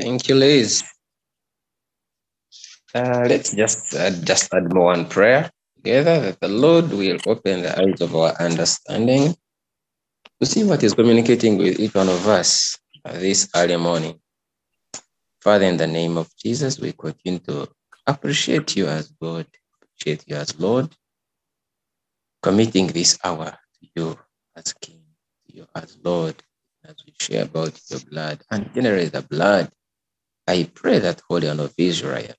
Thank you, Liz. Uh, let's just uh, just add more one prayer together that the Lord will open the eyes of our understanding to see what is communicating with each one of us this early morning. Father, in the name of Jesus, we continue to appreciate you as God, appreciate you as Lord, committing this hour to you as King, to you as Lord, as we share about your blood and generate the blood. I pray that Holy One of Israel,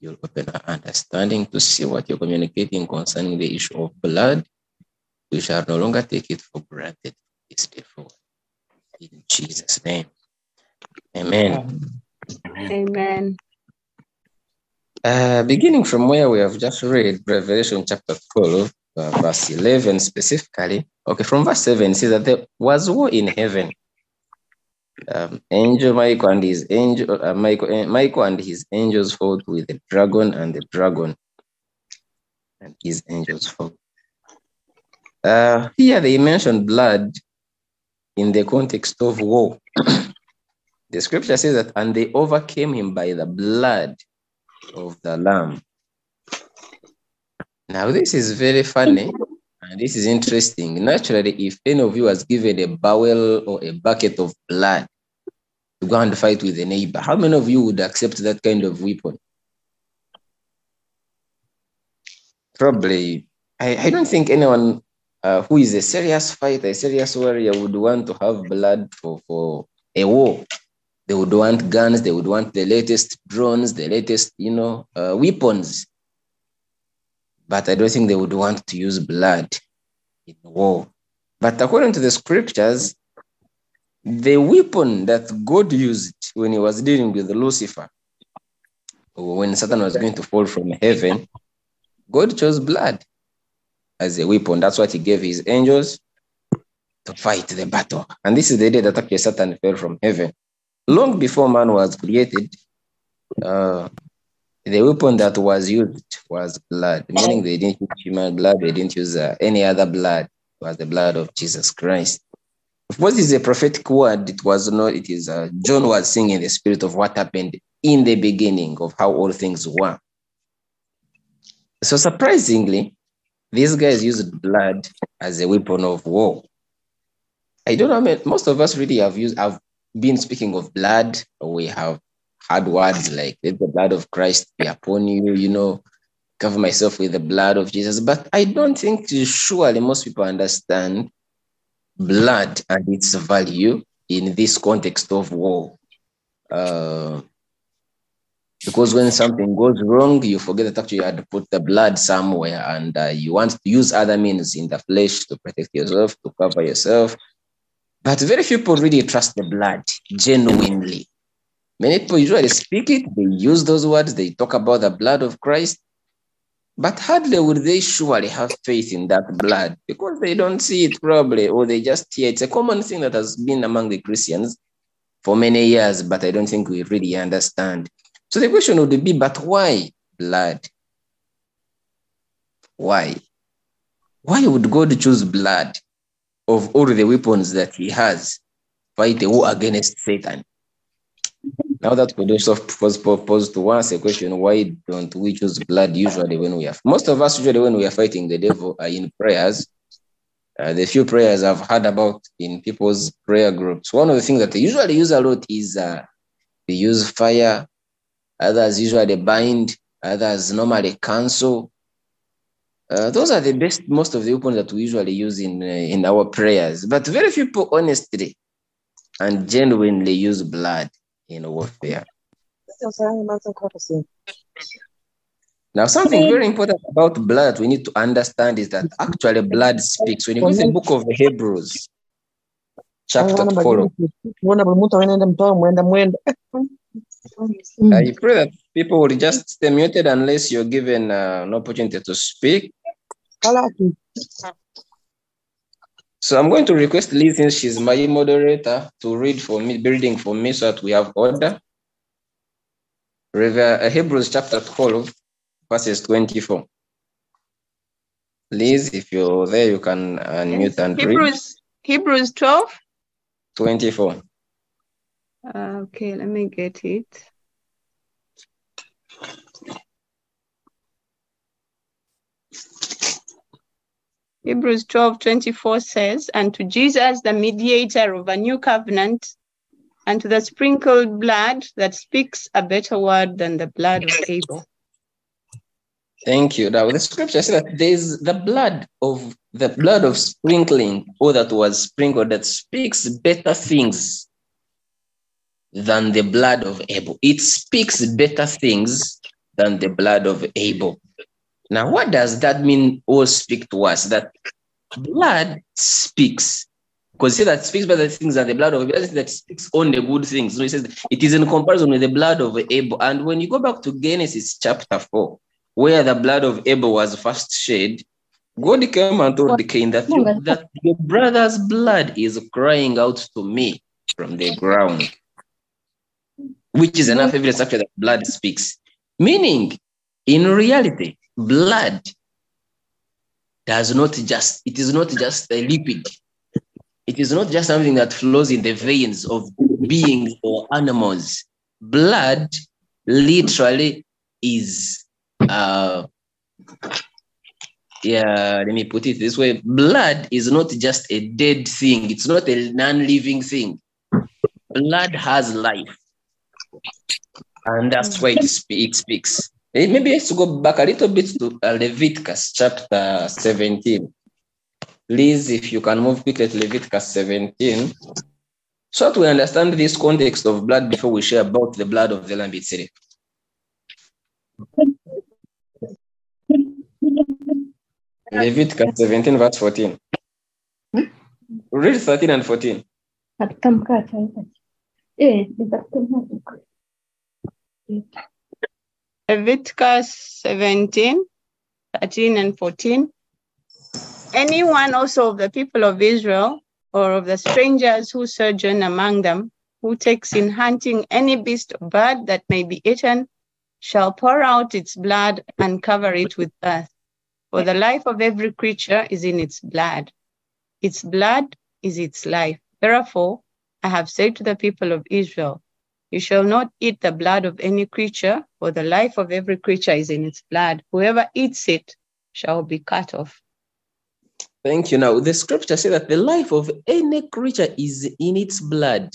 you'll open our understanding to see what you're communicating concerning the issue of blood. We shall no longer take it for granted this day forward. In Jesus' name. Amen. Amen. Uh, beginning from where we have just read, Revelation chapter 12, uh, verse 11 specifically. Okay, from verse 7, it says that there was war in heaven. Um, angel Michael and his angel, uh, Michael, uh, Michael and his angels fought with the dragon, and the dragon and his angels fought. Uh, here they mention blood in the context of war. the scripture says that, and they overcame him by the blood of the lamb. Now, this is very funny this is interesting. Naturally, if any of you was given a barrel or a bucket of blood to go and fight with a neighbor, how many of you would accept that kind of weapon? Probably, I, I don't think anyone uh, who is a serious fighter, a serious warrior, would want to have blood for, for a war. They would want guns, they would want the latest drones, the latest, you know, uh, weapons. But I don't think they would want to use blood in war. But according to the scriptures, the weapon that God used when he was dealing with Lucifer, when Satan was going to fall from heaven, God chose blood as a weapon. That's what he gave his angels to fight the battle. And this is the day that actually Satan fell from heaven. Long before man was created, uh, the weapon that was used was blood, meaning they didn't use human blood, they didn't use uh, any other blood. It was the blood of Jesus Christ. Of course, it's a prophetic word. It was not, it is, uh, John was saying in the spirit of what happened in the beginning of how all things were. So surprisingly, these guys used blood as a weapon of war. I don't know, I mean, most of us really have used, have been speaking of blood. We have had words like, let the blood of Christ be upon you, you know, cover myself with the blood of Jesus. But I don't think surely most people understand blood and its value in this context of war. Uh, because when something goes wrong, you forget that actually you had to put the blood somewhere and uh, you want to use other means in the flesh to protect yourself, to cover yourself. But very few people really trust the blood genuinely. Many people usually speak it, they use those words, they talk about the blood of Christ, but hardly would they surely have faith in that blood because they don't see it probably, or they just hear it's a common thing that has been among the Christians for many years, but I don't think we really understand. So the question would be, but why blood? Why? Why would God choose blood of all the weapons that he has fight the war against Satan? Now that could also pose, pose to us a question, why don't we choose blood usually when we have, most of us usually when we are fighting the devil are in prayers. Uh, the few prayers I've heard about in people's prayer groups. One of the things that they usually use a lot is uh, they use fire, others usually bind, others normally cancel. Uh, those are the best, most of the weapons that we usually use in, uh, in our prayers. But very few people honestly and genuinely use blood in warfare. Now, something very important about blood we need to understand is that actually blood speaks. When you go to the book of Hebrews, chapter 12, I pray that people will just stay muted unless you're given uh, an opportunity to speak. So I'm going to request Liz, since she's my moderator, to read for me, reading for me so that we have order. Rever- Hebrews chapter 12, verses 24. Liz, if you're there, you can unmute and read. Hebrews, Hebrews 12, 24. Uh, okay, let me get it. Hebrews 12 24 says, And to Jesus, the mediator of a new covenant, and to the sprinkled blood that speaks a better word than the blood of Abel. Thank you. Now the scripture says that there's the blood of the blood of sprinkling, or that was sprinkled, that speaks better things than the blood of Abel. It speaks better things than the blood of Abel. Now, what does that mean? All speak to us that blood speaks. Because he that speaks by the things that the blood of Abel, that speaks on the good things. So he says it is in comparison with the blood of Abel. And when you go back to Genesis chapter 4, where the blood of Abel was first shed, God came and told Cain that, that your brother's blood is crying out to me from the ground, which is enough evidence after that blood speaks. Meaning, in reality, blood does not just, it is not just a lipid. It is not just something that flows in the veins of beings or animals. Blood literally is, uh, yeah, let me put it this way blood is not just a dead thing, it's not a non living thing. Blood has life. And that's why it, it speaks. Eh, maybe let's go back a little bit to uh, Leviticus chapter 17. Please, if you can move quickly to Leviticus 17. So that we understand this context of blood before we share about the blood of the Lamb itself. Leviticus 17, verse 14. Read 13 and 14. Leviticus 17, 13 and 14. Anyone also of the people of Israel or of the strangers who sojourn among them, who takes in hunting any beast or bird that may be eaten, shall pour out its blood and cover it with earth. For the life of every creature is in its blood. Its blood is its life. Therefore, I have said to the people of Israel, You shall not eat the blood of any creature, for the life of every creature is in its blood. Whoever eats it shall be cut off. Thank you. Now, the scripture says that the life of any creature is in its blood.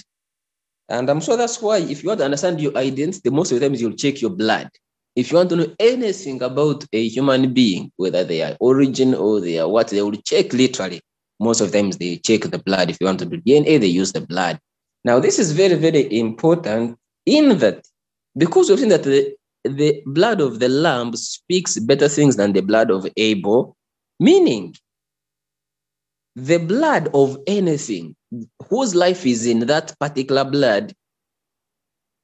And I'm sure that's why, if you want to understand your identity, most of the times you'll check your blood. If you want to know anything about a human being, whether they are origin or they are what, they will check literally. Most of the times they check the blood. If you want to do DNA, they use the blood. Now, this is very, very important in that because we've seen that the, the blood of the lamb speaks better things than the blood of Abel, meaning the blood of anything whose life is in that particular blood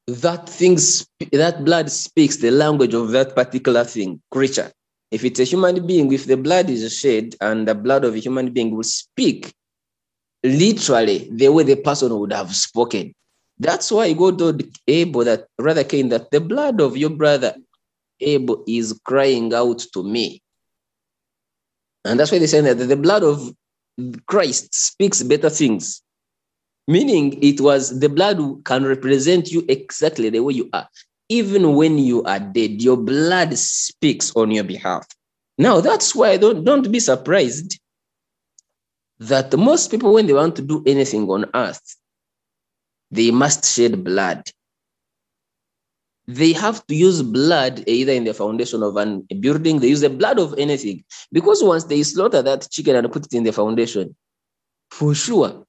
that things that blood speaks the language of that particular thing creature. If it's a human being if the blood is shed and the blood of a human being will speak literally the way the person would have spoken that's why god told abel that rather Cain that the blood of your brother abel is crying out to me. And that's why they say that the blood of christ speaks better things. Meaning it was the blood can represent you exactly the way you are. Even when you are dead your blood speaks on your behalf. Now that's why don't don't be surprised that most people when they want to do anything on earth they must shed blood they have to use blood either in the foundation of an, a building they use the blood of anything because once they slaughter that chicken and put it in the foundation for sure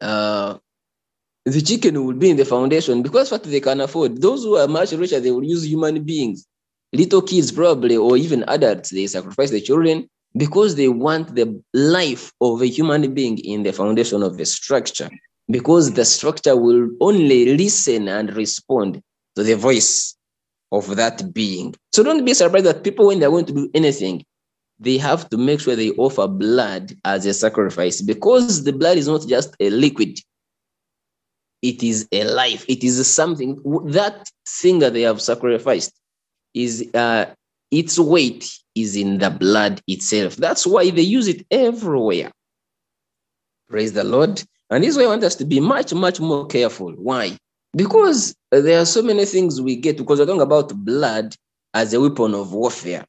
uh, the chicken will be in the foundation because what they can afford. Those who are much richer, they will use human beings, little kids probably, or even adults. They sacrifice the children because they want the life of a human being in the foundation of the structure. Because the structure will only listen and respond to the voice of that being. So don't be surprised that people, when they're going to do anything, they have to make sure they offer blood as a sacrifice because the blood is not just a liquid. It is a life. It is something that thing that they have sacrificed is uh, its weight is in the blood itself. That's why they use it everywhere. Praise the lord And this is why I want us to be much, much more careful. Why? Because there are so many things we get because we're talking about blood as a weapon of warfare.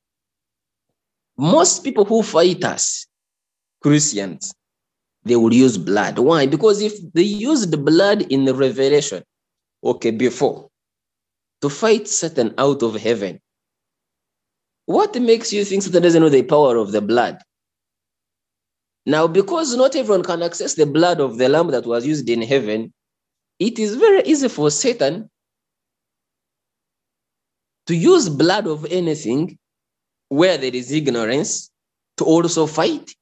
Most people who fight us, Christians, they will use blood. Why? Because if they use the blood in the revelation, okay, before, to fight Satan out of heaven, what makes you think Satan doesn't know the power of the blood? Now, because not everyone can access the blood of the lamb that was used in heaven, it is very easy for Satan to use blood of anything where there is ignorance to also fight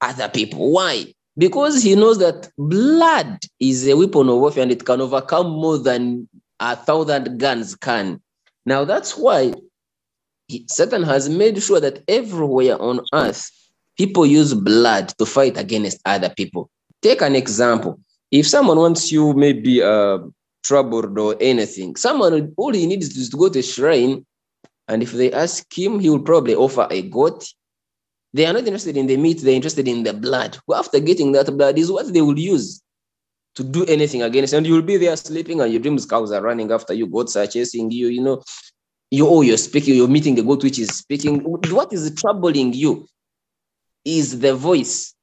other people. Why? Because he knows that blood is a weapon of warfare and it can overcome more than a thousand guns can. Now, that's why Satan has made sure that everywhere on earth, people use blood to fight against other people. Take an example. If someone wants you maybe uh, troubled or anything, someone all he needs is to go to a shrine, and if they ask him, he will probably offer a goat. They are not interested in the meat, they're interested in the blood. After getting that blood is what they will use to do anything against. And you'll be there sleeping, and your dreams cows are running after you, goats are chasing you, you know. You oh, you're speaking, you're meeting the goat which is speaking. What is troubling you is the voice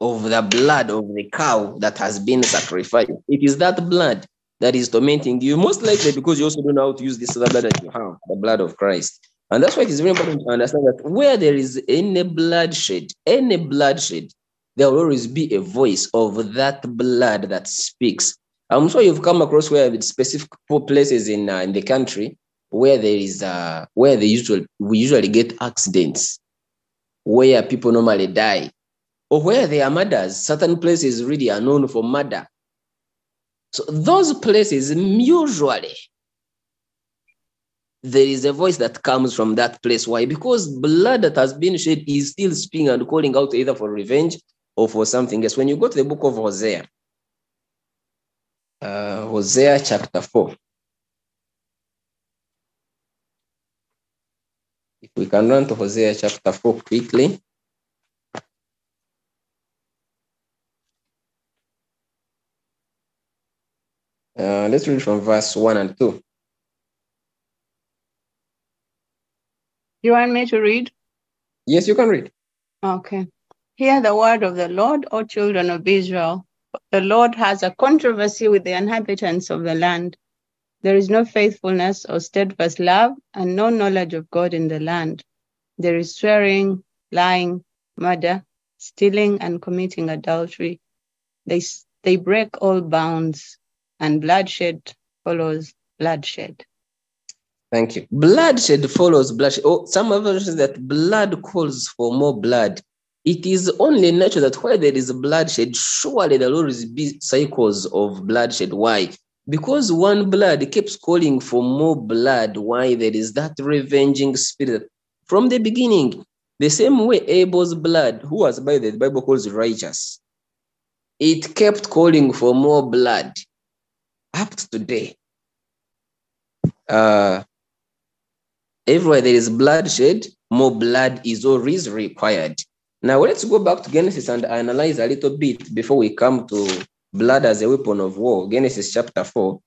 of the blood of the cow that has been sacrificed. It is that blood that is tormenting you, most likely because you also don't know how to use this other blood that you have, the blood of Christ. And that's why it is very important to understand that where there is any bloodshed, any bloodshed, there will always be a voice of that blood that speaks. I'm sure you've come across where specific places in uh, in the country where there is uh, where they usually we usually get accidents, where people normally die, or where there are murders. Certain places really are known for murder. So those places usually there is a voice that comes from that place. Why? Because blood that has been shed is still speaking and calling out either for revenge or for something else. When you go to the book of Hosea, uh, Hosea chapter 4. We can run to Hosea chapter 4 quickly. Uh, let's read from verse 1 and 2. You want me to read? Yes, you can read. Okay. Hear the word of the Lord, O children of Israel. The Lord has a controversy with the inhabitants of the land. There is no faithfulness or steadfast love, and no knowledge of God in the land. There is swearing, lying, murder, stealing, and committing adultery. They, they break all bounds and bloodshed follows bloodshed. Thank you. Bloodshed follows bloodshed. Oh, some of us that blood calls for more blood. It is only nature that where there is bloodshed, surely there will always be cycles of bloodshed. Why? Because one blood keeps calling for more blood. Why? There is that revenging spirit from the beginning. The same way Abel's blood, who was by the Bible calls righteous, it kept calling for more blood up to today, uh, everywhere there is bloodshed, more blood is always required. Now let's go back to Genesis and analyze a little bit before we come to blood as a weapon of war. Genesis chapter 4.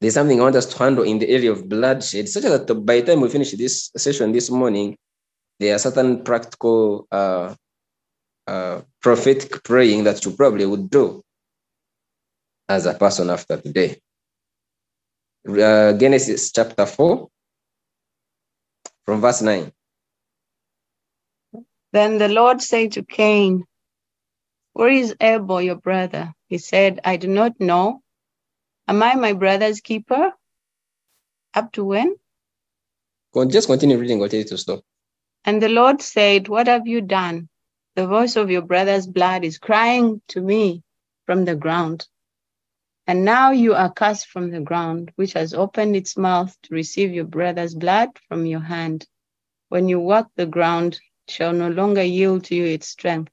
There's something I want us to handle in the area of bloodshed, such that by the time we finish this session this morning, there are certain practical uh, uh, prophetic praying that you probably would do as a person after today. Uh, Genesis chapter 4, from verse 9. Then the Lord said to Cain, Where is Abel, your brother? He said, I do not know. Am I my brother's keeper? Up to when? Just continue reading or tell you to stop. And the Lord said, What have you done? The voice of your brother's blood is crying to me from the ground. And now you are cast from the ground, which has opened its mouth to receive your brother's blood from your hand. When you walk the ground, it shall no longer yield to you its strength.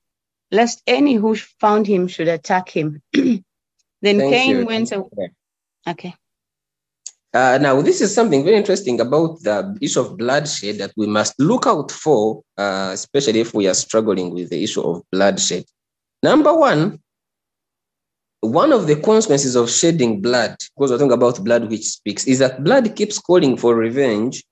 lest any who found him should attack him. then Thank Cain you. went away. Okay. Uh, now, this is something very interesting about the issue of bloodshed that we must look out for, uh, especially if we are struggling with the issue of bloodshed. Number one, one of the consequences of shedding blood, because we're talking about blood which speaks, is that blood keeps calling for revenge.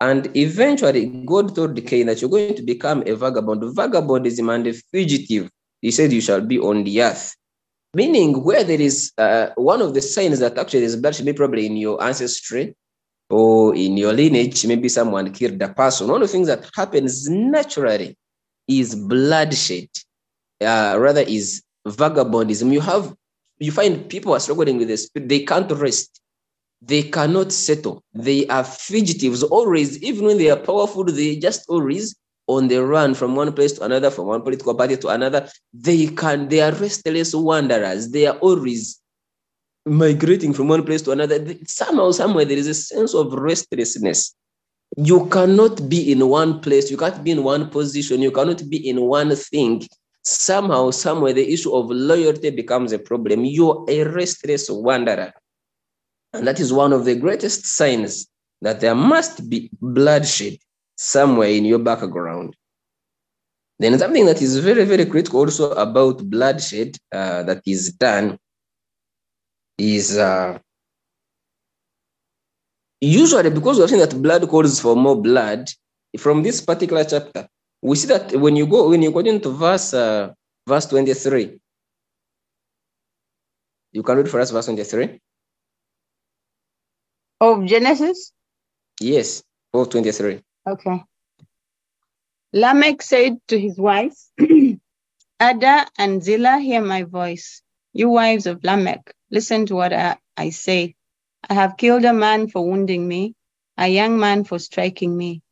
And eventually, God told Cain that you're going to become a vagabond. Vagabondism and a fugitive, he said, you shall be on the earth. Meaning, where there is uh, one of the signs that actually there's blood should be probably in your ancestry or in your lineage, maybe someone killed a person. One of the things that happens naturally is bloodshed, uh, rather, is vagabondism. You have you find people are struggling with this, they can't rest, they cannot settle, they are fugitives always, even when they are powerful, they just always on the run from one place to another, from one political party to another. They can, they are restless wanderers. They are always migrating from one place to another. Somehow, somewhere, there is a sense of restlessness. You cannot be in one place, you can't be in one position, you cannot be in one thing. Somehow, somewhere, the issue of loyalty becomes a problem. You're a restless wanderer. And that is one of the greatest signs that there must be bloodshed somewhere in your background. Then something that is very, very critical also about bloodshed uh, that is done is uh, usually because we've seen that blood calls for more blood from this particular chapter, we see that when you go when you go into verse uh, verse 23, you can read for us verse 23. Of Genesis? Yes, 423. Okay. Lamech said to his wives, Adah and Zillah, hear my voice. You wives of Lamech, listen to what I, I say. I have killed a man for wounding me, a young man for striking me.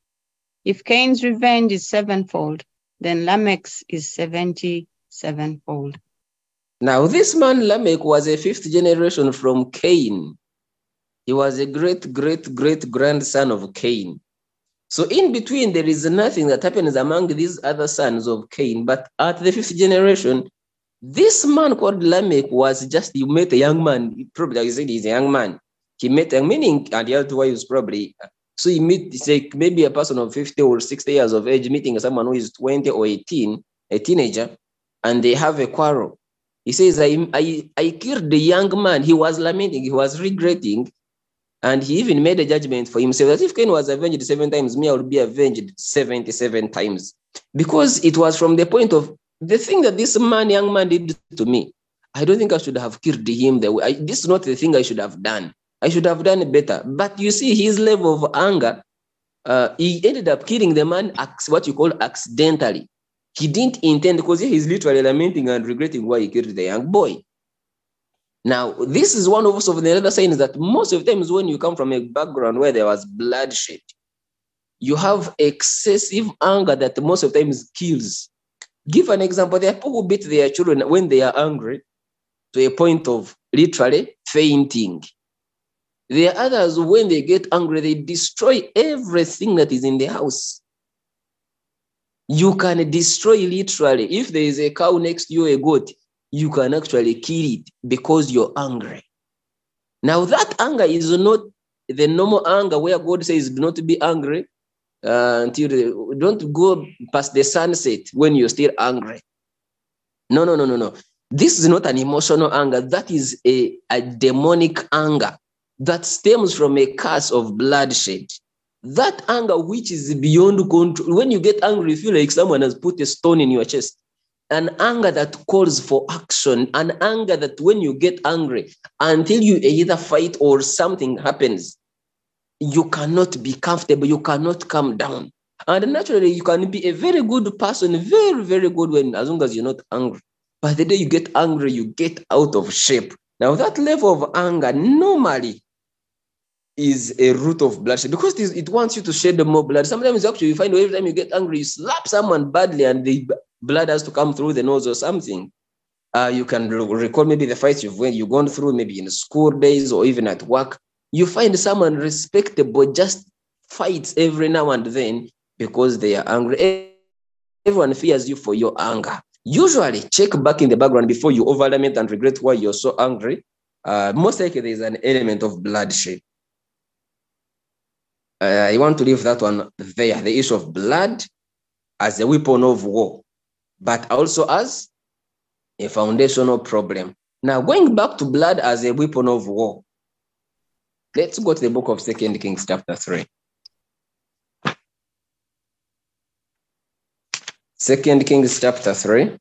If Cain's revenge is sevenfold, then Lamech's is seventy sevenfold. Now, this man Lamech was a fifth generation from Cain. He was a great, great, great grandson of Cain. So, in between, there is nothing that happens among these other sons of Cain. But at the fifth generation, this man called Lamech was just, you met a young man, probably like you said, he's a young man. He met a meaning, and the other was probably, so he meet, like maybe a person of 50 or 60 years of age meeting someone who is 20 or 18, a teenager, and they have a quarrel. He says, I, I, I killed the young man. He was lamenting, he was regretting, and he even made a judgment for himself that if Cain was avenged seven times, me, I would be avenged 77 times. Because it was from the point of the thing that this man, young man, did to me. I don't think I should have killed him. The way I, this is not the thing I should have done. I should have done better. But you see, his level of anger, uh, he ended up killing the man, what you call accidentally. He didn't intend because he's literally lamenting and regretting why he killed the young boy. Now, this is one of us of the other signs that most of times when you come from a background where there was bloodshed, you have excessive anger that most of times kills. Give an example. There are people who beat their children when they are angry to a point of literally fainting. There are others, when they get angry, they destroy everything that is in the house. You can destroy literally. If there is a cow next to you, a goat, you can actually kill it because you're angry. Now, that anger is not the normal anger where God says, do not be angry uh, until the, don't go past the sunset when you're still angry. No, no, no, no, no. This is not an emotional anger. That is a, a demonic anger that stems from a curse of bloodshed. That anger, which is beyond control. When you get angry, you feel like someone has put a stone in your chest. An anger that calls for action, an anger that when you get angry, until you either fight or something happens, you cannot be comfortable, you cannot calm down. And naturally, you can be a very good person, very, very good when as long as you're not angry. But the day you get angry, you get out of shape. Now, that level of anger normally is a root of bloodshed because it wants you to shed more blood. Sometimes actually you find every time you get angry, you slap someone badly and they blood has to come through the nose or something. Uh, you can recall maybe the fights you've you've gone through, maybe in school days or even at work. You find someone respectable just fights every now and then because they are angry. Everyone fears you for your anger. Usually, check back in the background before you over lament and regret why you're so angry. Uh, most likely, there is an element of bloodshed. Uh, I want to leave that one there. The issue of blood as a weapon of war, but also as a foundational problem. Now, going back to blood as a weapon of war, let's go to the book of Second Kings, chapter 3. Second Kings, chapter 3.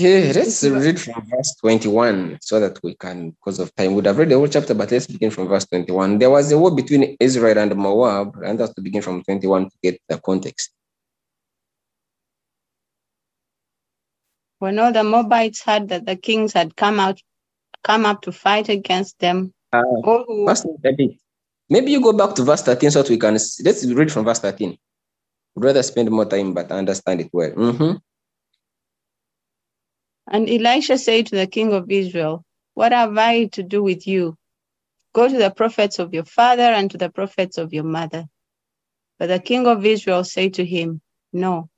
Okay, let's read from verse 21 so that we can, because of time, we would have read the whole chapter, but let's begin from verse 21. There was a war between Israel and Moab, and that's to begin from 21 to get the context. When all the Moabites heard that the kings had come out, come up to fight against them, Uh, all who, verse a bit. Maybe you go back to verse 13 so that we can, let's read from verse 13. Would rather spend more time, but understand it well. Mhm. And Elisha said to the king of Israel, What have I to do with you? Go to the prophets of your father and to the prophets of your mother. But the king of Israel said to him, No,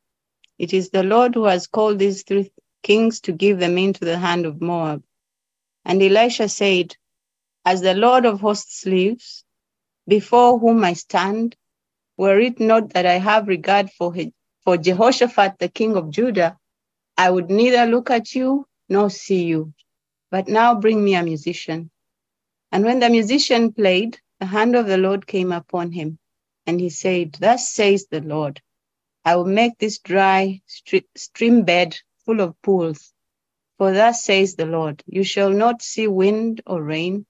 it is the Lord who has called these three kings to give them into the hand of Moab. And Elisha said, As the Lord of hosts lives, before whom I stand, were it not that I have regard for, for Jehoshaphat the king of Judah, I would neither look at you nor see you. But now bring me a musician. And when the musician played, the hand of the Lord came upon him. And he said, Thus says the Lord, I will make this dry stream bed full of pools. For thus says the Lord, you shall not see wind or rain,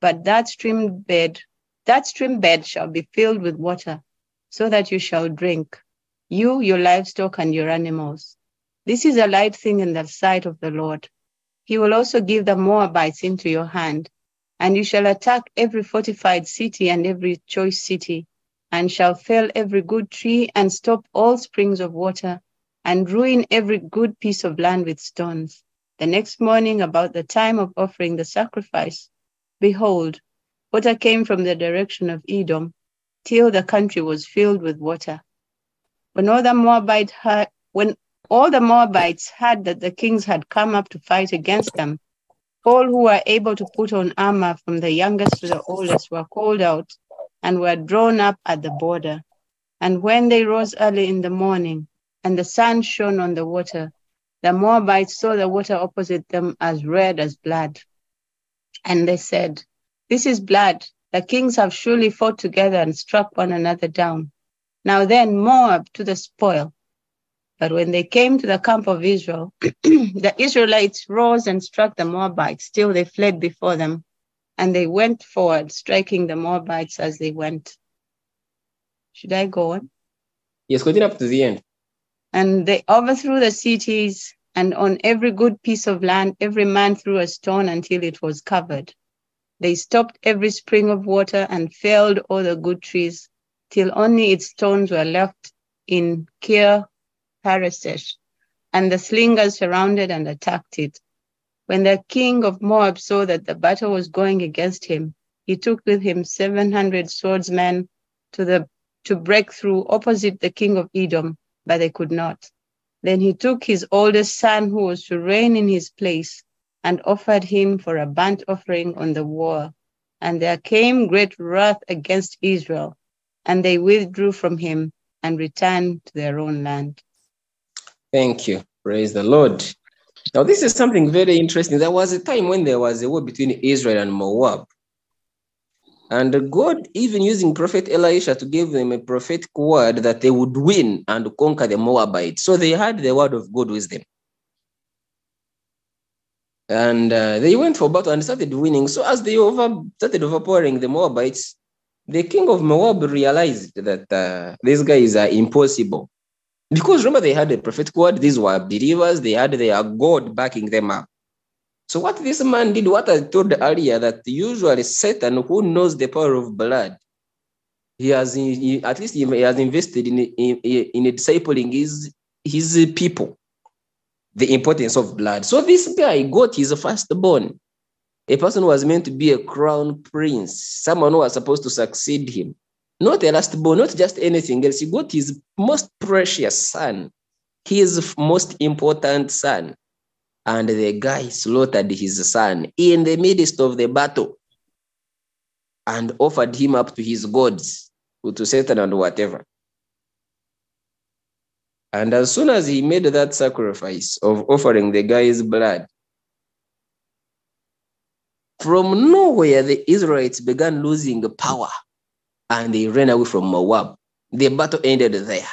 but that stream bed, that stream bed shall be filled with water, so that you shall drink, you, your livestock, and your animals. This is a light thing in the sight of the Lord. He will also give the Moabites into your hand, and you shall attack every fortified city and every choice city, and shall fell every good tree and stop all springs of water, and ruin every good piece of land with stones. The next morning, about the time of offering the sacrifice, behold, water came from the direction of Edom, till the country was filled with water. When all the Moabite heard, when all the Moabites heard that the kings had come up to fight against them, all who were able to put on armor from the youngest to the oldest were called out and were drawn up at the border. And when they rose early in the morning, and the sun shone on the water, the Moabites saw the water opposite them as red as blood. And they said, This is blood. The kings have surely fought together and struck one another down. Now then, Moab to the spoil. But when they came to the camp of Israel, the Israelites rose and struck the Moabites. Still they fled before them, and they went forward, striking the Moabites as they went. Should I go on? Yes, continue up to the end. And they overthrew the cities, and on every good piece of land, every man threw a stone until it was covered. They stopped every spring of water and felled all the good trees, till only its stones were left in Kir Haresesh, and the slingers surrounded and attacked it. When the king of Moab saw that the battle was going against him, he took with him 700 swordsmen to, the, to break through opposite the king of Edom, but they could not. Then he took his oldest son, who was to reign in his place, and offered him for a burnt offering on the wall. And there came great wrath against Israel, and they withdrew from him and returned to their own land. Thank you. Praise the Lord. Now, this is something very interesting. There was a time when there was a war between Israel and Moab. And God, even using Prophet Elisha to give them a prophetic word that they would win and conquer the Moabites. So they had the word of God with them. And uh, they went for battle and started winning. So as they over, started overpowering the Moabites, the king of Moab realized that uh, these guys are impossible. Because remember, they had a prophetic word, these were believers, they had their God backing them up. So what this man did, what I told earlier, that usually Satan, who knows the power of blood, he has he, at least he has invested in in, in discipling his his people the importance of blood. So this guy got his firstborn, a person who was meant to be a crown prince, someone who was supposed to succeed him, not a last lastborn, not just anything else. He got his most precious son, his most important son and the guy slaughtered his son in the midst of the battle and offered him up to his gods, to Satan and whatever. And as soon as he made that sacrifice of offering the guy's blood, from nowhere the Israelites began losing power and they ran away from Moab. The battle ended there.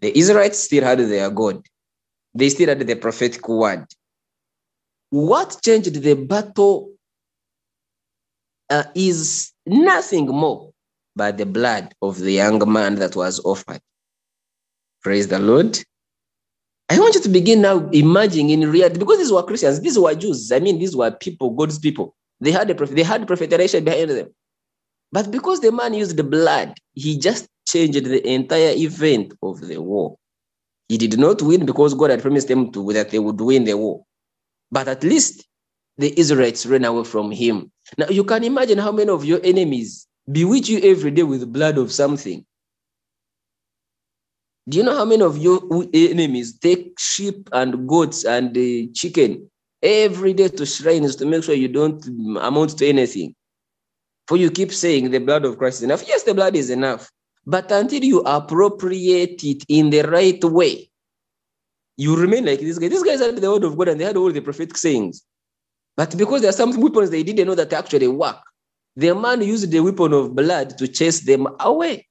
The Israelites still had their God, they still had the prophetic word. What changed the battle uh, is nothing more but the blood of the young man that was offered. Praise the Lord. I want you to begin now imagining in reality, because these were Christians, these were Jews. I mean, these were people, God's people. They had a prophet, they had prophet behind them. But because the man used the blood, he just changed the entire event of the war. He did not win because God had promised them to, that they would win the war. But at least the Israelites ran away from him. Now you can imagine how many of your enemies bewitch you every day with blood of something. Do you know how many of your enemies take sheep and goats and uh, chicken every day to shrines to make sure you don't amount to anything? For you keep saying the blood of Christ is enough. Yes, the blood is enough. But until you appropriate it in the right way, you remain like this guy. These guys had the word of God and they had all the prophetic sayings. But because there are some weapons they didn't know that actually work, the man used the weapon of blood to chase them away.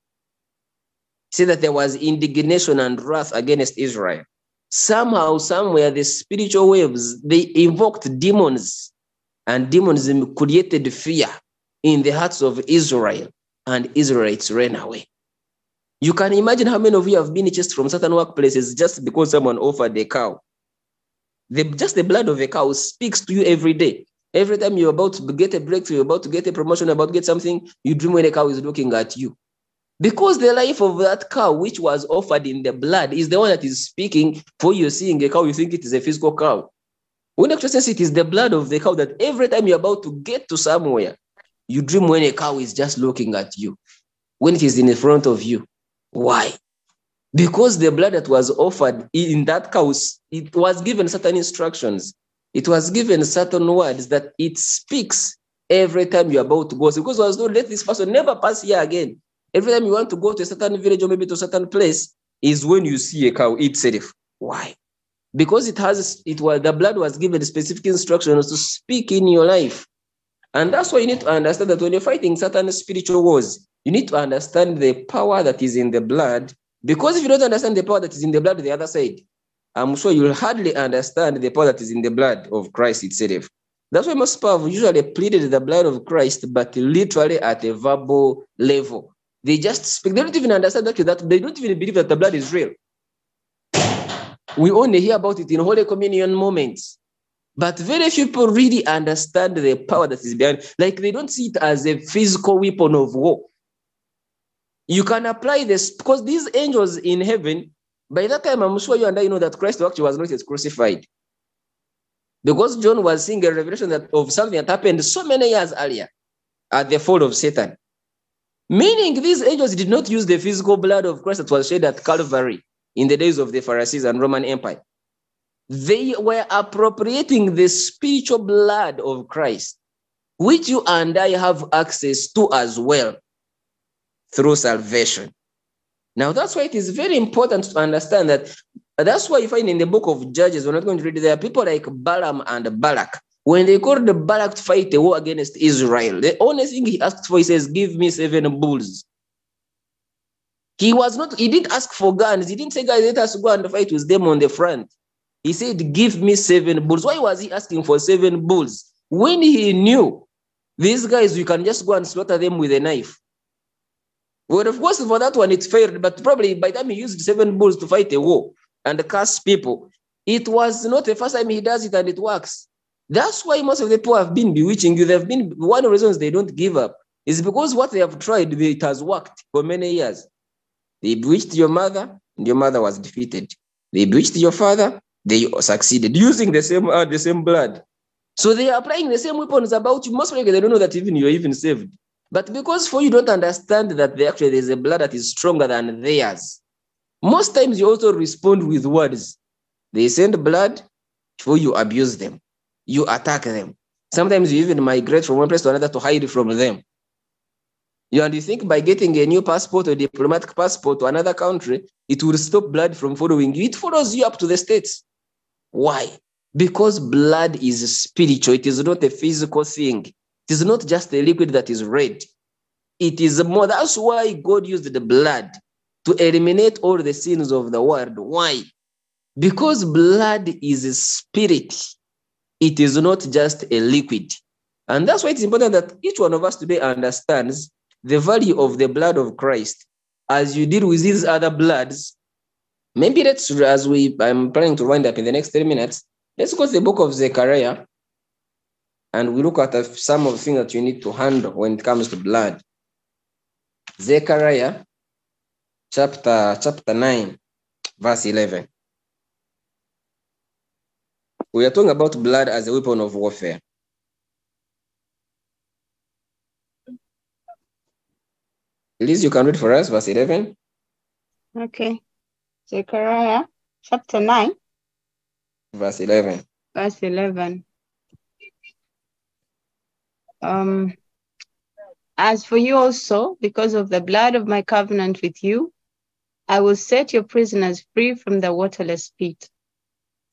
See that there was indignation and wrath against Israel. Somehow, somewhere, the spiritual waves they invoked demons, and demons created fear in the hearts of Israel, and Israelites ran away. You can imagine how many of you have been chased from certain workplaces just because someone offered a cow. The, just the blood of a cow speaks to you every day. Every time you're about to get a breakthrough, you're about to get a promotion, about to get something, you dream when a cow is looking at you. Because the life of that cow, which was offered in the blood, is the one that is speaking for you seeing a cow, you think it is a physical cow. When actually says it is the blood of the cow that every time you're about to get to somewhere, you dream when a cow is just looking at you, when it is in front of you. Why? Because the blood that was offered in that cow, it was given certain instructions. It was given certain words that it speaks every time you're about to go. So Because I was told, let this person never pass here again. Every time you want to go to a certain village or maybe to a certain place, is when you see a cow itself. Why? Because it has it was the blood was given specific instructions to speak in your life. And that's why you need to understand that when you're fighting certain spiritual wars, you need to understand the power that is in the blood. Because if you don't understand the power that is in the blood of the other side, I'm sure you'll hardly understand the power that is in the blood of Christ itself. That's why most people usually pleaded the blood of Christ, but literally at a verbal level. They just speak, they don't even understand that, that they don't even believe that the blood is real. We only hear about it in Holy Communion moments. But very few people really understand the power that is behind. Like they don't see it as a physical weapon of war. You can apply this because these angels in heaven, by that time, I'm sure you and I know that Christ actually was not yet crucified. Because John was seeing a revelation that of something that happened so many years earlier at the fall of Satan. Meaning these angels did not use the physical blood of Christ that was shed at Calvary in the days of the Pharisees and Roman Empire. They were appropriating the spiritual blood of Christ, which you and I have access to as well through salvation. Now, that's why it is very important to understand that. That's why you find in the book of Judges, we're not going to read there are people like Balaam and Balak. When they called the Balak to fight a war against Israel, the only thing he asked for, he says, Give me seven bulls. He was not, he didn't ask for guns. He didn't say, guys, let us go and fight with them on the front. He said, Give me seven bulls. Why was he asking for seven bulls? When he knew these guys, you can just go and slaughter them with a knife. Well, of course, for that one, it failed, but probably by the time he used seven bulls to fight a war and curse people, It was not the first time he does it and it works. That's why most of the people have been bewitching you. They've been one of the reasons they don't give up is because what they have tried, it has worked for many years. They bewitched your mother, and your mother was defeated. They bewitched your father, they succeeded using the same uh, the same blood. So they are applying the same weapons about you. Most likely they don't know that even you're even saved. But because for you don't understand that they actually there's a blood that is stronger than theirs. Most times you also respond with words. They send blood for you abuse them. You attack them. Sometimes you even migrate from one place to another to hide from them. You and you think by getting a new passport or diplomatic passport to another country, it will stop blood from following you. It follows you up to the states. Why? Because blood is spiritual. It is not a physical thing. It is not just a liquid that is red. It is more. That's why God used the blood to eliminate all the sins of the world. Why? Because blood is a spirit. It is not just a liquid. And that's why it's important that each one of us today understands the value of the blood of Christ as you deal with these other bloods. Maybe let's, as we, I'm planning to wind up in the next 30 minutes, let's go to the book of Zechariah and we look at some of the things that you need to handle when it comes to blood. Zechariah chapter, chapter 9, verse 11. We are talking about blood as a weapon of warfare. Liz, you can read for us verse 11. Okay. Zechariah chapter 9. Verse 11. Verse 11. Um, As for you also, because of the blood of my covenant with you, I will set your prisoners free from the waterless pit.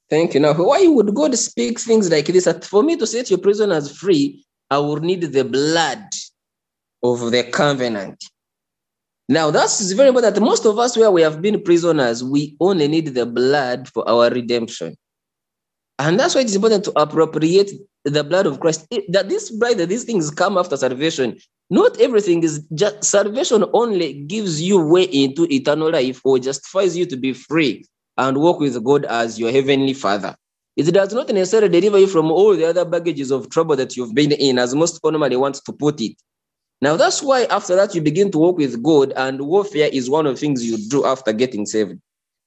Thank you. Now, why would God speak things like this? For me to set your prisoners free, I will need the blood of the covenant. Now, that's very important. Most of us, where we have been prisoners, we only need the blood for our redemption. And that's why it's important to appropriate the blood of Christ. That this blood, that these things come after salvation. Not everything is just salvation only gives you way into eternal life or justifies you to be free and walk with God as your heavenly Father. It does not necessarily deliver you from all the other baggages of trouble that you've been in, as most normally want to put it. Now, that's why after that, you begin to walk with God, and warfare is one of the things you do after getting saved.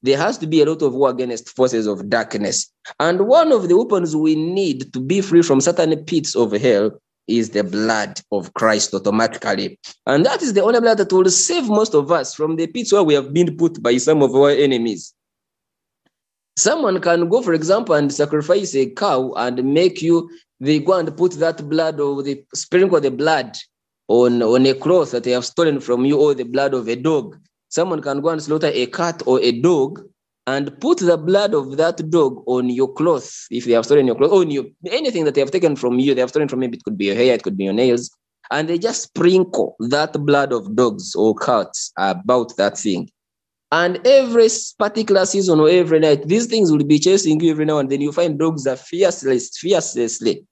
There has to be a lot of war against forces of darkness. And one of the weapons we need to be free from certain pits of hell is the blood of Christ automatically. And that is the only blood that will save most of us from the pits where we have been put by some of our enemies. Someone can go, for example, and sacrifice a cow and make you, they go and put that blood or they sprinkle the blood on, on a cloth that they have stolen from you or the blood of a dog. Someone can go and slaughter a cat or a dog and put the blood of that dog on your cloth if they have stolen your clothes, on anything that they have taken from you, they have stolen from you. It could be your hair, it could be your nails, and they just sprinkle that blood of dogs or cats about that thing. And every particular season or every night, these things will be chasing you every now and then. You find dogs are fiercely, fiercely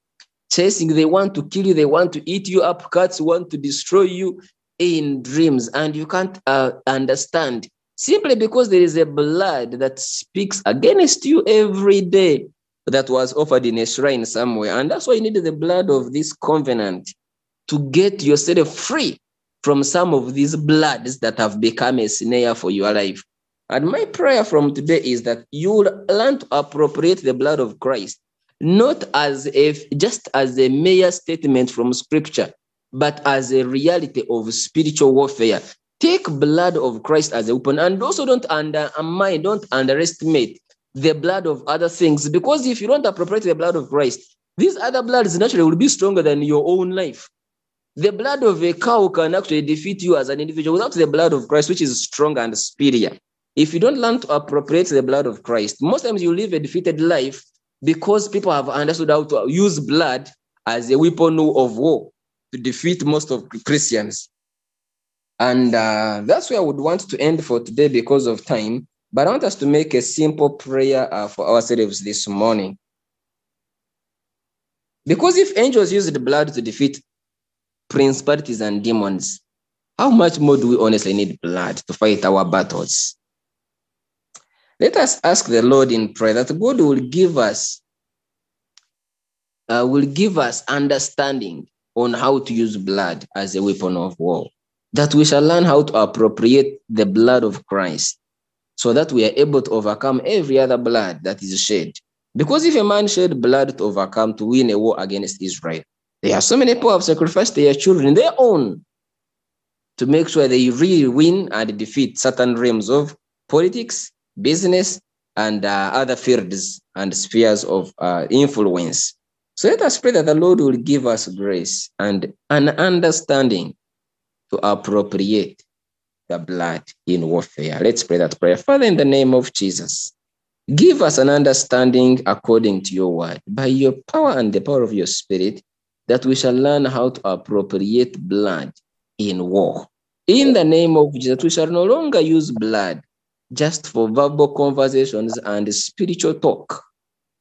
chasing. They want to kill you. They want to eat you up. Cats want to destroy you in dreams, and you can't uh, understand simply because there is a blood that speaks against you every day that was offered in a shrine somewhere. And that's why you need the blood of this covenant to get yourself free from some of these bloods that have become a snare for your life. And my prayer from today is that you will learn to appropriate the blood of Christ, not as if just as a mere statement from scripture, but as a reality of spiritual warfare. Take blood of Christ as a weapon, and also don't undermine, don't underestimate the blood of other things, because if you don't appropriate the blood of Christ, these other bloods naturally will be stronger than your own life. The blood of a cow can actually defeat you as an individual without the blood of Christ, which is stronger and superior. If you don't learn to appropriate the blood of Christ, most times you live a defeated life because people have understood how to use blood as a weapon of war to defeat most of Christians. And uh, that's where I would want to end for today because of time. But I want us to make a simple prayer uh, for ourselves this morning. Because if angels use the blood to defeat principalities and demons, how much more do we honestly need blood to fight our battles? Let us ask the Lord in prayer that God will give us uh, will give us understanding on how to use blood as a weapon of war. That we shall learn how to appropriate the blood of Christ so that we are able to overcome every other blood that is shed. Because if a man shed blood to overcome to win a war against Israel, there are so many people have sacrificed their children, their own, to make sure they really win and defeat certain realms of politics, business, and uh, other fields and spheres of uh, influence. So let us pray that the Lord will give us grace and an understanding to appropriate the blood in warfare. Let's pray that prayer. Father, in the name of Jesus, give us an understanding according to your word, by your power and the power of your spirit, that we shall learn how to appropriate blood in war. In the name of Jesus, we shall no longer use blood just for verbal conversations and spiritual talk,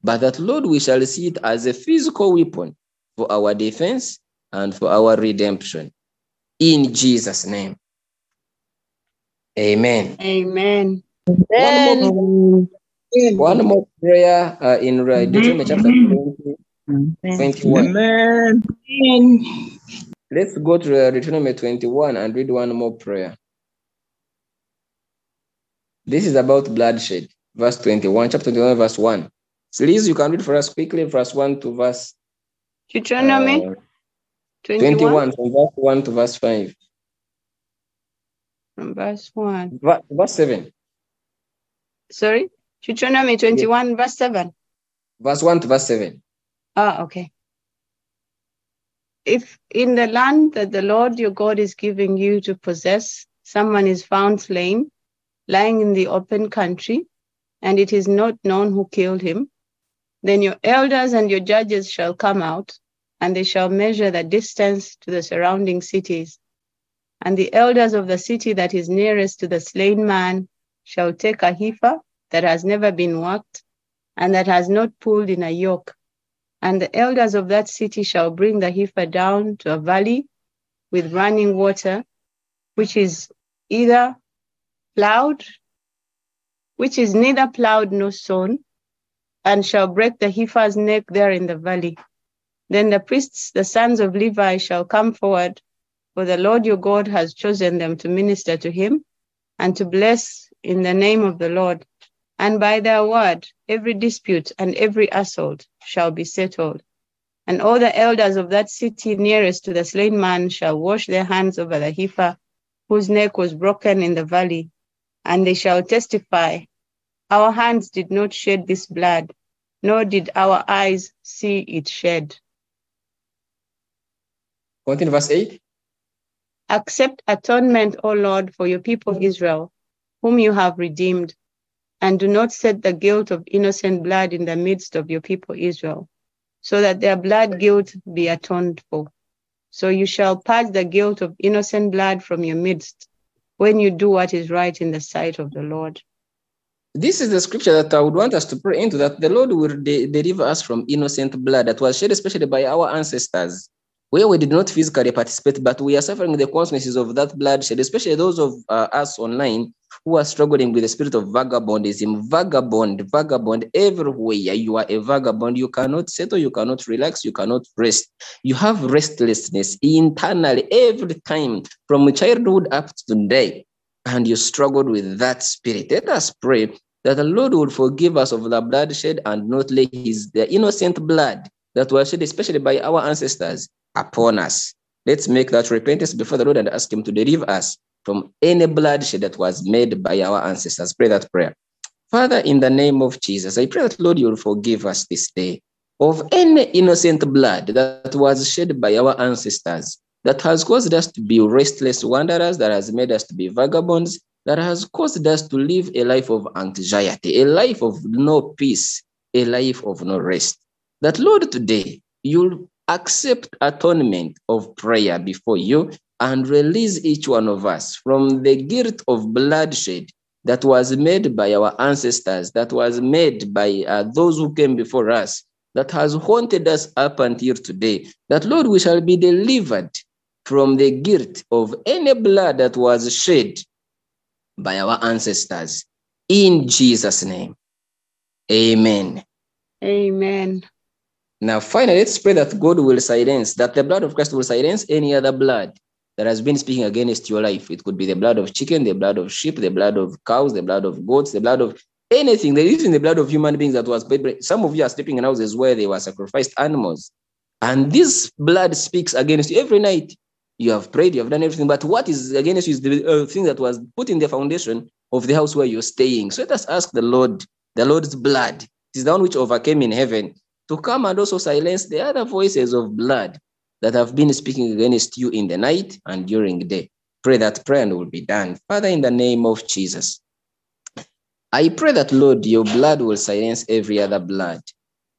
but that, Lord, we shall see it as a physical weapon for our defense and for our redemption. In Jesus' name. Amen. Amen. One more, one more prayer uh, in Deuteronomy chapter 20, 21. Amen. Let's go to uh, Deuteronomy 21 and read one more prayer. This is about bloodshed. Verse 21, chapter 21, verse 1. Please, you can read for us quickly, verse 1 to verse Deuteronomy uh, 21, 21, from verse 1 to verse 5. from verse 1. Va- Verse 7. Sorry? Deuteronomy 21, verse 7. Verse 1 to verse 7. Ah, okay. If in the land that the Lord your God is giving you to possess, someone is found slain, lying in the open country, and it is not known who killed him, then your elders and your judges shall come out, and they shall measure the distance to the surrounding cities. And the elders of the city that is nearest to the slain man shall take a heifer that has never been worked, and that has not pulled in a yoke, and the elders of that city shall bring the heifer down to a valley with running water, which is either plowed, which is neither plowed nor sown, and shall break the heifer's neck there in the valley. Then the priests, the sons of Levi, shall come forward, for the Lord your God has chosen them to minister to him and to bless in the name of the Lord. And by their word, every dispute and every assault shall be settled. And all the elders of that city nearest to the slain man shall wash their hands over the heifer whose neck was broken in the valley, and they shall testify, Our hands did not shed this blood, nor did our eyes see it shed. Continue verse 8. Accept atonement, O Lord, for your people Israel, whom you have redeemed, and do not set the guilt of innocent blood in the midst of your people Israel, so that their blood guilt be atoned for. So you shall purge the guilt of innocent blood from your midst when you do what is right in the sight of the Lord. This is the scripture that I would want us to pray into that the Lord will de- deliver us from innocent blood that was shed, especially by our ancestors, where we did not physically participate, but we are suffering the consequences of that bloodshed, especially those of uh, us online who are struggling with the spirit of vagabondism. Vagabond, vagabond, everywhere. You are a vagabond. You cannot settle, you cannot relax, you cannot rest. You have restlessness internally every time from childhood up to today. And you struggled with that spirit. Let us pray that the Lord would forgive us of the bloodshed and not lay his the innocent blood that was shed, especially by our ancestors, upon us. Let's make that repentance before the Lord and ask him to deliver us from any bloodshed that was made by our ancestors. Pray that prayer. Father, in the name of Jesus, I pray that, Lord, you will forgive us this day of any innocent blood that was shed by our ancestors that has caused us to be restless wanderers, that has made us to be vagabonds, that has caused us to live a life of anxiety, a life of no peace, a life of no rest. That, Lord, today you'll accept atonement of prayer before you and release each one of us from the guilt of bloodshed that was made by our ancestors, that was made by uh, those who came before us, that has haunted us up until today. That, Lord, we shall be delivered from the guilt of any blood that was shed by our ancestors. In Jesus' name. Amen. Amen. Now, finally, let's pray that God will silence, that the blood of Christ will silence any other blood that has been speaking against your life. It could be the blood of chicken, the blood of sheep, the blood of cows, the blood of goats, the blood of anything. There is in the blood of human beings that was paid. Some of you are sleeping in houses where they were sacrificed animals. And this blood speaks against you every night. You have prayed, you have done everything, but what is against you is the uh, thing that was put in the foundation of the house where you're staying. So let us ask the Lord, the Lord's blood. It is the one which overcame in heaven to come and also silence the other voices of blood that have been speaking against you in the night and during the day. Pray that prayer will be done. Father, in the name of Jesus, I pray that, Lord, your blood will silence every other blood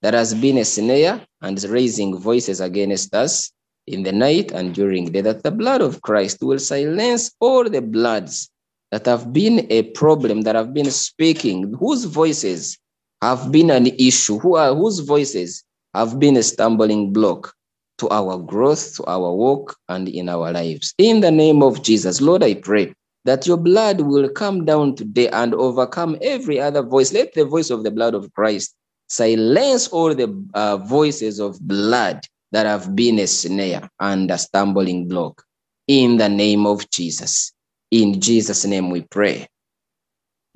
that has been a snare and raising voices against us in the night and during the day, that the blood of Christ will silence all the bloods that have been a problem, that have been speaking, whose voices have been an issue, who are, whose voices have been a stumbling block to our growth, to our walk, and in our lives. In the name of Jesus, Lord, I pray that your blood will come down today and overcome every other voice. Let the voice of the blood of Christ silence all the uh, voices of blood that have been a snare and a stumbling block. In the name of Jesus. In Jesus' name we pray.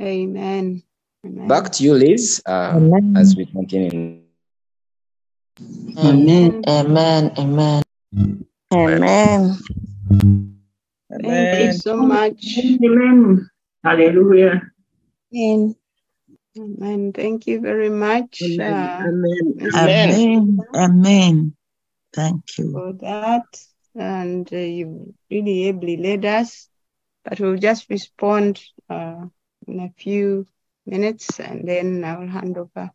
Amen. Amen. Back to you, Liz, uh, as we continue. Amen. Amen. Amen. Amen. Thank you so much. Amen. Hallelujah. Amen. Amen. Thank you very much. uh, Amen. Amen. Amen. Thank you. for that. And uh, you really ably led us. But we'll just respond uh, in a few minutes and then I'll hand over.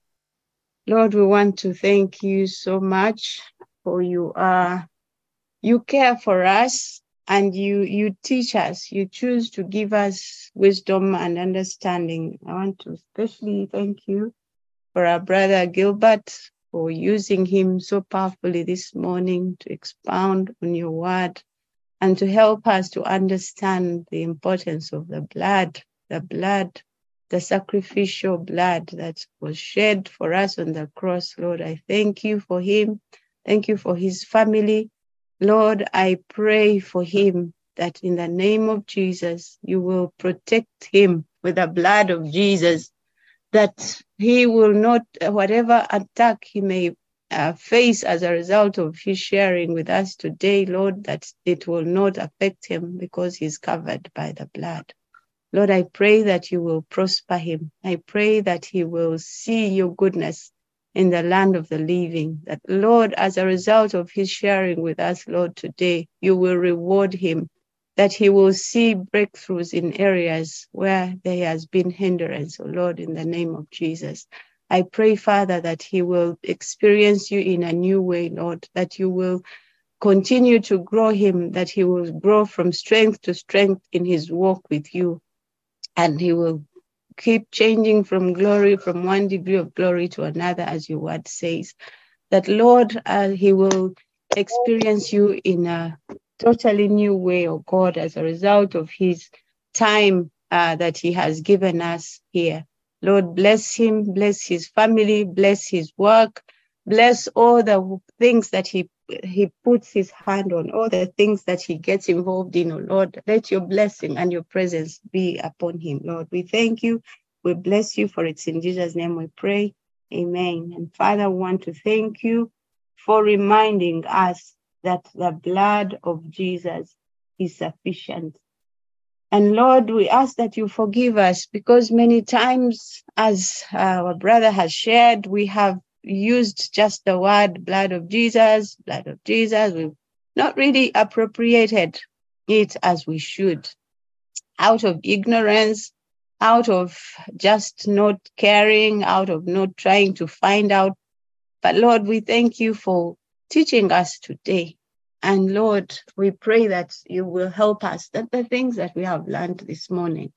Lord, we want to thank you so much for you are you care for us and you you teach us you choose to give us wisdom and understanding i want to especially thank you for our brother gilbert for using him so powerfully this morning to expound on your word and to help us to understand the importance of the blood the blood the sacrificial blood that was shed for us on the cross lord i thank you for him thank you for his family Lord, I pray for him that in the name of Jesus, you will protect him with the blood of Jesus, that he will not, whatever attack he may uh, face as a result of his sharing with us today, Lord, that it will not affect him because he's covered by the blood. Lord, I pray that you will prosper him. I pray that he will see your goodness in the land of the living. That, Lord, as a result of his sharing with us, Lord, today, you will reward him, that he will see breakthroughs in areas where there has been hindrance, oh Lord, in the name of Jesus. I pray, Father, that he will experience you in a new way, Lord, that you will continue to grow him, that he will grow from strength to strength in his walk with you, and he will keep changing from glory, from one degree of glory to another, as your word says. That, Lord, uh, He will experience you in a totally new way, oh God, as a result of His time uh, that He has given us here. Lord, bless Him, bless His family, bless His work, bless all the things that He he puts his hand on all the things that he gets involved in, oh Lord. Let your blessing and your presence be upon him, Lord. We thank you. We bless you for it's in Jesus' name we pray. Amen. And Father, we want to thank you for reminding us that the blood of Jesus is sufficient. And Lord, we ask that you forgive us because many times, as our brother has shared, we have used just the word blood of Jesus, blood of Jesus. We've not really appropriated it as we should out of ignorance, out of just not caring, out of not trying to find out. But Lord, we thank you for teaching us today. And Lord, we pray that you will help us, that the things that we have learned this morning,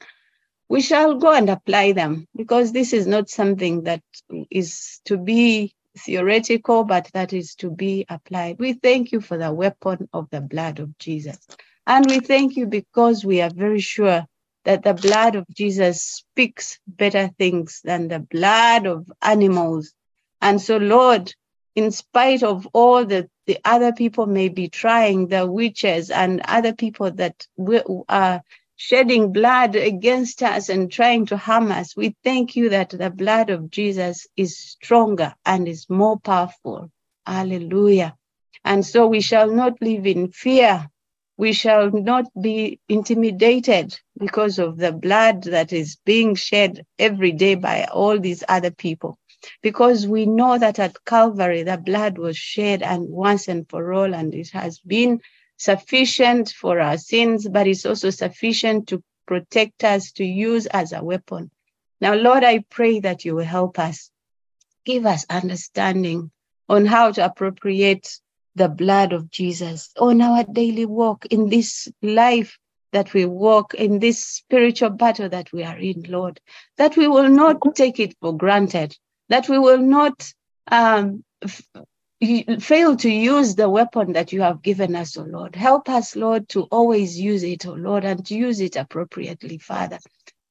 we shall go and apply them because this is not something that is to be theoretical, but that is to be applied. We thank you for the weapon of the blood of Jesus. And we thank you because we are very sure that the blood of Jesus speaks better things than the blood of animals. And so, Lord, in spite of all that the other people may be trying, the witches and other people that are shedding blood against us and trying to harm us, we thank you that the blood of Jesus is stronger and is more powerful. Hallelujah. And so we shall not live in fear. We shall not be intimidated because of the blood that is being shed every day by all these other people because we know that at Calvary the blood was shed and once and for all, and it has been sufficient for our sins, but it's also sufficient to protect us to use as a weapon. Now, Lord, I pray that you will help us. Give us understanding on how to appropriate the blood of Jesus on our daily walk in this life that we walk in this spiritual battle that we are in, Lord, that we will not take it for granted, that we will not um, fail to use the weapon that you have given us, O Lord. Help us, Lord, to always use it, O Lord, and to use it appropriately, Father.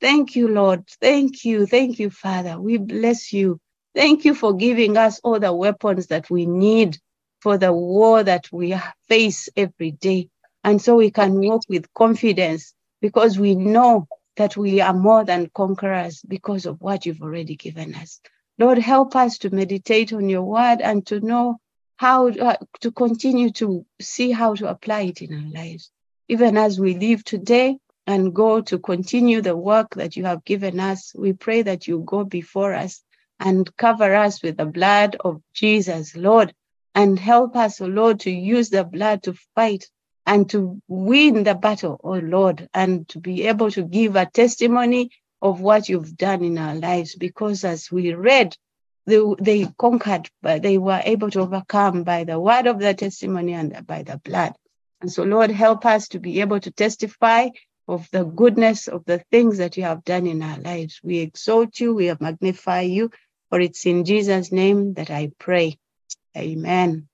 Thank you, Lord. Thank you. Thank you, Father. We bless you. Thank you for giving us all the weapons that we need for the war that we face every day. And so we can walk with confidence because we know that we are more than conquerors because of what you've already given us. Lord, help us to meditate on your word and to know how uh, to continue to see how to apply it in our lives. Even as we live today and go to continue the work that you have given us, we pray that you go before us and cover us with the blood of Jesus, Lord, and help us, oh Lord, to use the blood to fight and to win the battle, oh Lord, and to be able to give a testimony of what you've done in our lives because as we read they, they conquered but they were able to overcome by the word of the testimony and by the blood. And so lord help us to be able to testify of the goodness of the things that you have done in our lives. We exalt you we magnify you for it's in jesus name that i pray. Amen